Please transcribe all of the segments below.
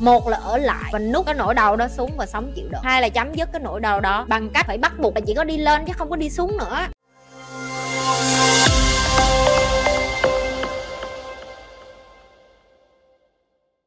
một là ở lại và nút cái nỗi đau đó xuống và sống chịu đựng. Hai là chấm dứt cái nỗi đau đó bằng cách phải bắt buộc là chỉ có đi lên chứ không có đi xuống nữa.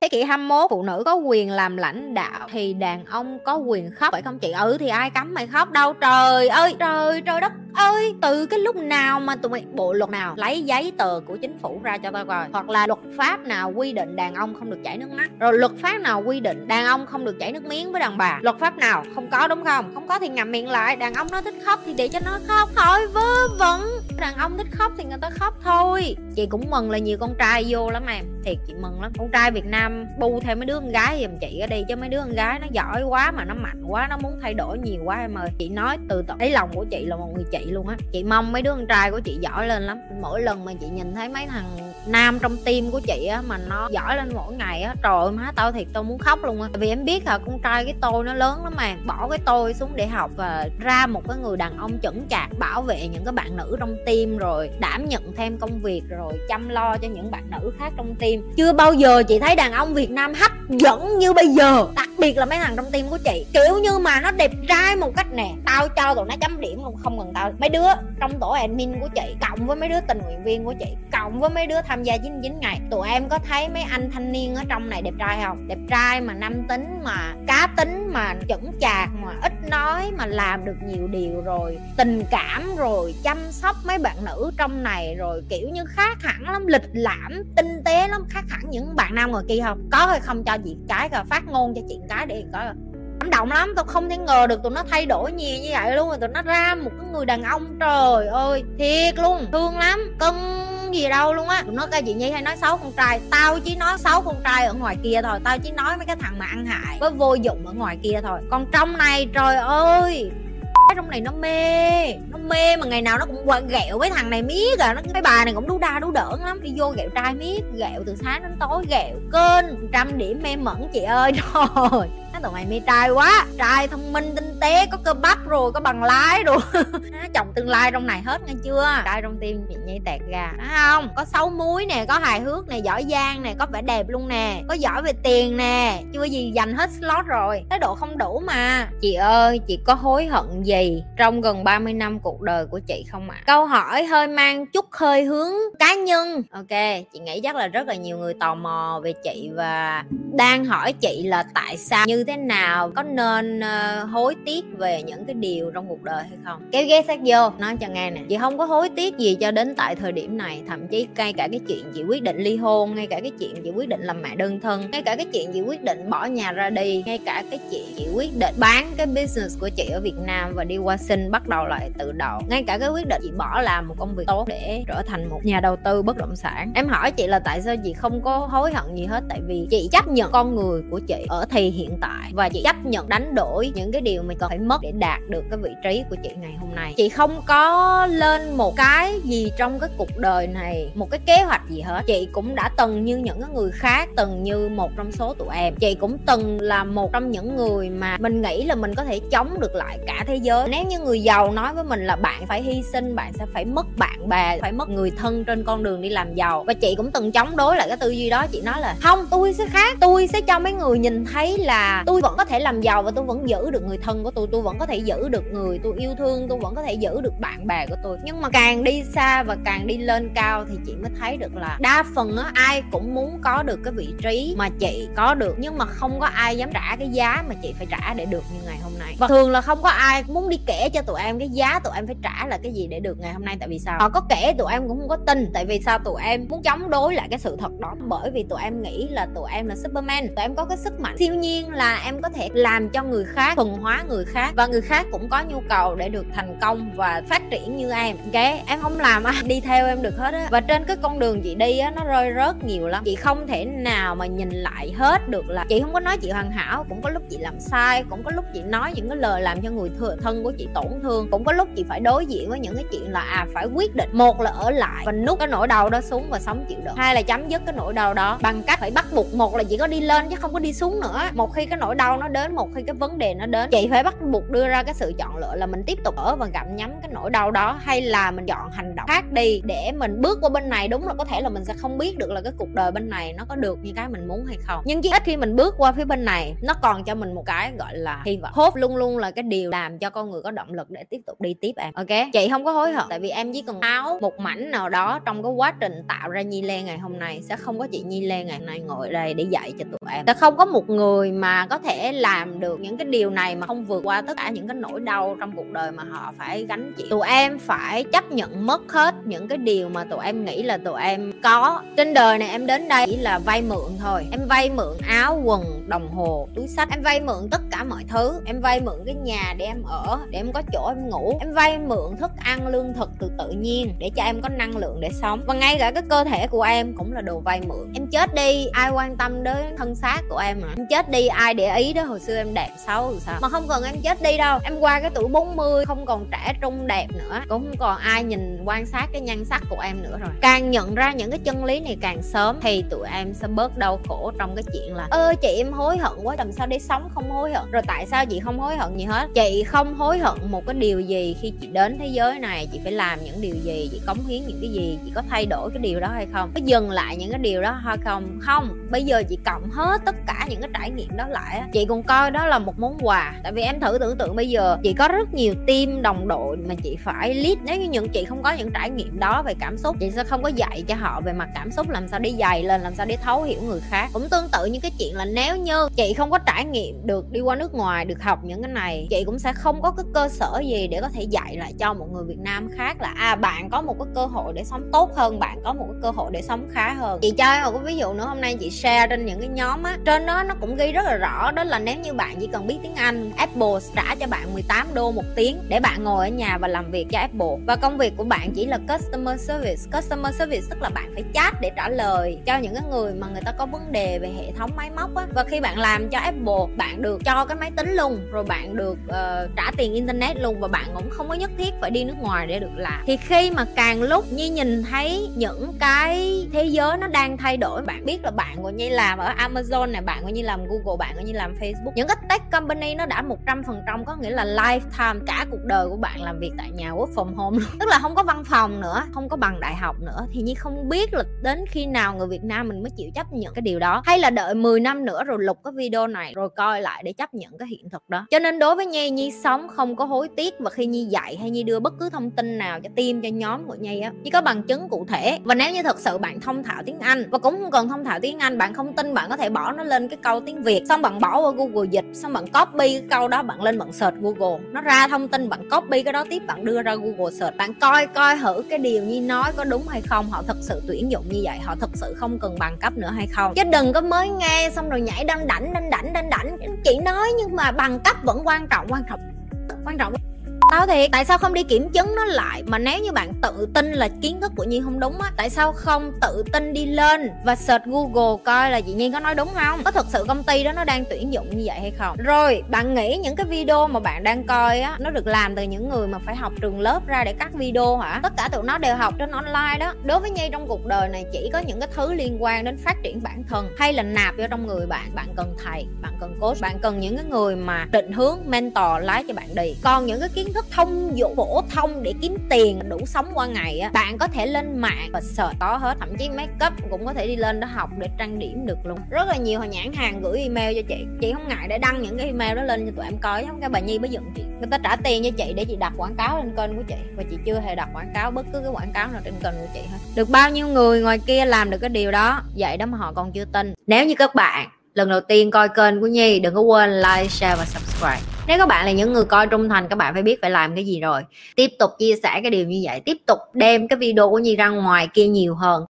Thế kỷ 21 phụ nữ có quyền làm lãnh đạo thì đàn ông có quyền khóc phải không chị? Ừ thì ai cấm mày khóc? Đâu? Trời ơi, trời trời đất ơi, từ cái lúc nào mà tụi mày bộ luật nào? Lấy giấy tờ của chính phủ ra cho tao coi. Hoặc là luật pháp nào quy định đàn ông không được chảy nước mắt. Rồi luật pháp nào quy định đàn ông không được chảy nước miếng với đàn bà? Luật pháp nào? Không có, đúng không? Không có thì ngậm miệng lại. Đàn ông nó thích khóc thì để cho nó khóc. Thôi vớ vẩn. Đàn ông thích khóc thì người ta khóc thôi. Chị cũng mừng là nhiều con trai vô lắm em. Thiệt chị mừng lắm. Con trai việt nam bu theo mấy đứa con gái giùm chị ở đây chứ mấy đứa con gái nó giỏi quá mà nó mạnh quá, nó muốn thay đổi nhiều quá em ơi. Chị nói từ tận đáy lòng của chị là một người chị luôn á. Chị mong mấy đứa con trai của chị giỏi lên lắm. Mỗi lần mà chị nhìn thấy mấy thằng nam trong tim của chị á, mà nó giỏi lên mỗi ngày á, trời ơi, má tao thiệt, tao muốn khóc luôn á. Vì em biết là con trai cái tôi nó lớn lắm mà bỏ cái tôi xuống để học và ra một cái người đàn ông chững chạc, bảo vệ những cái bạn nữ trong tim rồi đảm nhận thêm công việc rồi chăm lo cho những bạn nữ khác trong tim chưa bao giờ chị thấy đàn ông việt nam hấp dẫn như bây giờ. Đặc biệt là mấy thằng trong tim của chị. Kiểu như mà nó đẹp trai một cách nè, tao cho tụi nó chấm điểm không không cần tao. Mấy đứa trong tổ admin của chị, cộng với mấy đứa tình nguyện viên của chị, cộng với mấy đứa tham gia 99 ngày, tụi em có thấy mấy anh thanh niên ở trong này đẹp trai không? Đẹp trai mà nam tính mà cá tính mà chững chạc mà ít nói mà làm được nhiều điều rồi, tình cảm rồi, chăm sóc mấy bạn nữ trong này rồi, kiểu như, khác hẳn lắm, lịch lãm, tinh tế lắm, khác hẳn những bạn nam ngoài kia không? Có hay không cho chị cái rồi phát ngôn cho chị cái để có cảm động lắm tôi không thể ngờ được tụi nó thay đổi nhiều như vậy luôn, rồi tụi nó ra một cái người đàn ông, trời ơi, thiệt luôn, thương lắm gì đâu luôn á. Nó ca chị nhi hay nói xấu con trai. Tao chỉ nói xấu con trai ở ngoài kia thôi. Tao chỉ nói mấy cái thằng mà ăn hại với vô dụng ở ngoài kia thôi. Còn trong này, trời ơi, cái trong này nó mê. Nó mê mà ngày nào nó cũng qua ghẹo với thằng này miết à. Nó cái bà này cũng đu đa đu đỡn lắm. Đi vô ghẹo trai miết, ghẹo từ sáng đến tối, ghẹo kênh. Trăm điểm mê mẩn chị ơi. Rồi tụi mày mê trai quá. Trai thông minh, tinh tế có cơ bắp rồi có bằng lái rồi. Chồng tương lai trong này hết nghe chưa? Trai trong tim bị nhây tẹt gà. Đúng không? Có xấu muối nè có hài hước nè giỏi giang nè có vẻ đẹp luôn nè. Có giỏi về tiền nè. Chưa gì dành hết slot rồi. Thái độ không đủ mà. Chị ơi chị có hối hận gì trong gần 30 năm cuộc đời của chị không ạ? À? câu hỏi hơi mang chút hơi hướng cá nhân. Ok chị nghĩ chắc là rất là nhiều người tò mò về chị và đang hỏi chị là tại sao như thế nào có nên uh, hối tiếc về những cái điều trong cuộc đời hay không? Kéo ghé sát vô, nói cho nghe nè. Chị không có hối tiếc gì cho đến tại thời điểm này. Thậm chí ngay cả cái chuyện chị quyết định ly hôn, ngay cả cái chuyện chị quyết định làm mẹ đơn thân, ngay cả cái chuyện chị quyết định bỏ nhà ra đi, ngay cả cái chuyện chị quyết định bán cái business của chị ở Việt Nam và đi qua sinh bắt đầu lại từ đầu. Ngay cả cái quyết định chị bỏ làm một công việc tốt để trở thành một nhà đầu tư bất động sản. Em hỏi chị là tại sao chị không có hối hận gì hết? Tại vì chị chấp nhận con người của chị ở thì hiện tại và chị chấp nhận đánh đổi những cái điều mà cần phải mất để đạt được cái vị trí của chị ngày hôm nay. Chị không có lên một cái gì trong cái cuộc đời này, một cái kế hoạch gì hết. Chị cũng đã từng như những cái người khác, từng như một trong số tụi em. Chị cũng từng là một trong những người mà mình nghĩ là mình có thể chống được lại cả thế giới. Nếu như người giàu nói với mình là bạn phải hy sinh, bạn sẽ phải mất bạn bè, phải mất người thân trên con đường đi làm giàu. Và chị cũng từng chống đối lại cái tư duy đó. Chị nói là, không, tôi sẽ khác. Tôi sẽ cho mấy người nhìn thấy là tôi vẫn có thể làm giàu và tôi vẫn giữ được người thân của tôi tôi vẫn có thể giữ được người tôi yêu thương tôi vẫn có thể giữ được bạn bè của tôi nhưng mà càng đi xa và càng đi lên cao thì chị mới thấy được là đa phần á, ai cũng muốn có được cái vị trí mà chị có được, nhưng mà không có ai dám trả cái giá mà chị phải trả để được như ngày hôm nay. Và thường là không có ai muốn đi kể cho tụi em cái giá tụi em phải trả là cái gì để được ngày hôm nay, tại vì sao? Họ có kể tụi em cũng không có tin, tại vì sao tụi em muốn chống đối lại cái sự thật đó? Bởi vì tụi em nghĩ là tụi em là superman, tụi em có cái sức mạnh. Siêu nhiên là em có thể làm cho người khác thuần hóa người khác và người khác cũng có nhu cầu để được thành công và phát triển như em. Cái em không làm ai đi theo em được hết á. Và trên cái con đường chị đi á, nó rơi rớt nhiều lắm. Chị không thể nào mà nhìn lại hết được là chị không có nói chị hoàn hảo, cũng có lúc chị làm sai, cũng có lúc chị nói những cái lời làm cho người thừa thân của chị tổn thương, cũng có lúc chị phải đối diện với những cái chuyện là à phải quyết định. Một là ở lại và nút cái nỗi đau đó xuống và sống chịu đựng. Hai là chấm dứt cái nỗi đau đó bằng cách phải bắt buộc. Một là chỉ có đi lên chứ không có đi xuống nữa. Một khi cái nỗi đau nó đến, một khi cái vấn đề nó đến, chị phải bắt buộc đưa ra cái sự chọn lựa là mình tiếp tục ở và gặm nhấm cái nỗi đau đó, hay là mình chọn hành động khác đi để mình bước qua bên này? Đúng là có thể là mình sẽ không biết được là cái cuộc đời bên này nó có được như cái mình muốn hay không. Nhưng chỉ ít khi mình bước qua phía bên này, nó còn cho mình một cái, gọi là, hy vọng. Hốt luôn luôn là cái điều làm cho con người có động lực để tiếp tục đi tiếp em. Ok? Chị không có hối hận, tại vì em chỉ cần áo một mảnh nào đó trong cái quá trình tạo ra nhi lê ngày hôm nay sẽ không có chị nhi lê ngày hôm nay ngồi đây để dạy cho tụi em. Sẽ không có một người mà có thể làm được những cái điều này mà không vượt qua tất cả những cái nỗi đau trong cuộc đời mà họ phải gánh chịu. Tụi em phải chấp nhận mất hết những cái điều mà tụi em nghĩ là tụi em có. Trên đời này em đến đây chỉ là vay mượn thôi. Em vay mượn áo quần đồng hồ, túi sách em vay mượn tất cả mọi thứ. Em vay mượn cái nhà để em ở, để em có chỗ em ngủ. Em vay mượn thức ăn lương thực từ tự nhiên để cho em có năng lượng để sống. Và ngay cả cái cơ thể của em cũng là đồ vay mượn. Em chết đi, ai quan tâm đến thân xác của em à em chết đi, ai để ý đó hồi xưa em đẹp xấu rồi sao? Mà không cần em chết đi đâu. Em qua cái tuổi 40 không còn trẻ trung đẹp nữa. Cũng không còn ai nhìn, quan sát cái nhan sắc của em nữa rồi. Càng nhận ra những cái chân lý này càng sớm thì tụi em sẽ bớt đau khổ trong cái chuyện là, ơ, chị, em hối hận quá, làm sao để sống không hối hận? Rồi tại sao chị không hối hận gì hết? Chị không hối hận một cái điều gì khi chị đến thế giới này, chị phải làm những điều gì, chị cống hiến những cái gì, chị có thay đổi cái điều đó hay không? Có dừng lại những cái điều đó hay không? Không. Bây giờ chị cộng hết tất cả những cái trải nghiệm đó lại chị còn coi đó là một món quà. Tại vì em thử tưởng tượng bây giờ, chị có rất nhiều team đồng đội mà chị phải lead. Nếu như những chị không có những trải nghiệm đó về cảm xúc, chị sẽ không có dạy cho họ về mặt cảm xúc, làm sao để dày lên, làm sao để thấu hiểu người khác. Cũng tương tự như cái chuyện là nếu như chị không có trải nghiệm được đi qua nước ngoài, được học những cái này, chị cũng sẽ không có cái cơ sở gì để có thể dạy lại cho một người Việt Nam khác là à bạn có một cái cơ hội để sống tốt hơn, bạn có một cái cơ hội để sống khá hơn. Chị cho một cái ví dụ nữa, hôm nay chị share trên những cái nhóm á, trên đó nó cũng ghi rất là rõ, đó là nếu như bạn chỉ cần biết tiếng Anh, Apple trả cho bạn 18 đô một tiếng để bạn ngồi ở nhà và làm việc cho Apple. Và công việc của bạn chỉ là customer service. Customer service tức là bạn phải chat để trả lời cho những cái người mà người ta có vấn đề về hệ thống máy móc á. Và khi bạn làm cho Apple bạn được cho cái máy tính luôn rồi bạn được uh, trả tiền internet luôn và bạn cũng không có nhất thiết phải đi nước ngoài để được làm. Thì khi mà càng lúc nhi nhìn thấy những cái thế giới nó đang thay đổi bạn biết là bạn của như làm ở Amazon này bạn của như làm Google bạn của như làm Facebook những cái tech company nó đã một trăm phần trăm có nghĩa là lifetime cả cuộc đời của bạn làm việc tại nhà work from home luôn. Tức là không có văn phòng nữa không có bằng đại học nữa thì nhi không biết là đến khi nào người Việt Nam mình mới chịu chấp nhận cái điều đó. Hay là đợi 10 năm nữa rồi lục cái video này rồi coi lại để chấp nhận cái hiện thực đó. Cho nên đối với nhi nhi sống không có hối tiếc và khi nhi dạy hay nhi đưa bất cứ thông tin nào cho team, cho nhóm của nhi á, nhi có bằng chứng cụ thể. Và nếu như thật sự bạn thông thạo tiếng anh, và cũng không cần thông thạo tiếng anh, bạn không tin bạn có thể bỏ nó lên cái câu tiếng việt, xong bạn bỏ vào google dịch, xong bạn copy cái câu đó bạn lên bạn search google. Nó ra thông tin, bạn copy cái đó tiếp, bạn đưa ra google search. Bạn coi coi thử cái điều nhi nói có đúng hay không, họ thật sự tuyển dụng như vậy, họ thật sự không cần bằng cấp nữa hay không. Chứ đừng có mới nghe xong rồi nhảy đang đảnh đang đảnh đang đảnh. Chị nói nhưng mà bằng cấp vẫn quan trọng quan trọng quan trọng. Tao thiệt. Tại sao không đi kiểm chứng nó lại? Mà nếu như bạn tự tin là kiến thức của Nhi không đúng á Tại sao không tự tin đi lên Và search Google coi là chị Nhi có nói đúng không? Có thực sự công ty đó nó đang tuyển dụng như vậy hay không? Rồi bạn nghĩ những cái video mà bạn đang coi á Nó được làm từ những người mà phải học trường lớp ra để cắt video hả? Tất cả tụi nó đều học trên online đó. Đối với Nhi trong cuộc đời này chỉ có những cái thứ liên quan đến phát triển bản thân Hay là nạp vô trong người bạn. Bạn cần thầy, bạn cần coach Bạn cần những cái người mà định hướng mentor lái cho bạn đi. Còn những cái kiến thức thông dụng phổ thông để kiếm tiền đủ sống qua ngày á. Bạn có thể lên mạng và search có hết. Thậm chí make up cũng có thể đi lên đó học để trang điểm được luôn. Rất là nhiều nhãn hàng gửi email cho chị. Chị không ngại để đăng những cái email đó lên cho tụi em coi. Không cái bà nhi mới dựng chị. Người ta trả tiền cho chị để chị đặt quảng cáo lên kênh của chị. Và chị chưa hề đặt quảng cáo bất cứ cái quảng cáo nào trên kênh của chị hết. Được bao nhiêu người ngoài kia làm được cái điều đó? Vậy đó mà họ còn chưa tin. Nếu như các bạn lần đầu tiên coi kênh của Nhi đừng có quên like, share và subscribe. Nếu các bạn là những người coi trung thành các bạn phải biết phải làm cái gì rồi. Tiếp tục chia sẻ cái điều như vậy, tiếp tục đem cái video của Nhi ra ngoài kia nhiều hơn.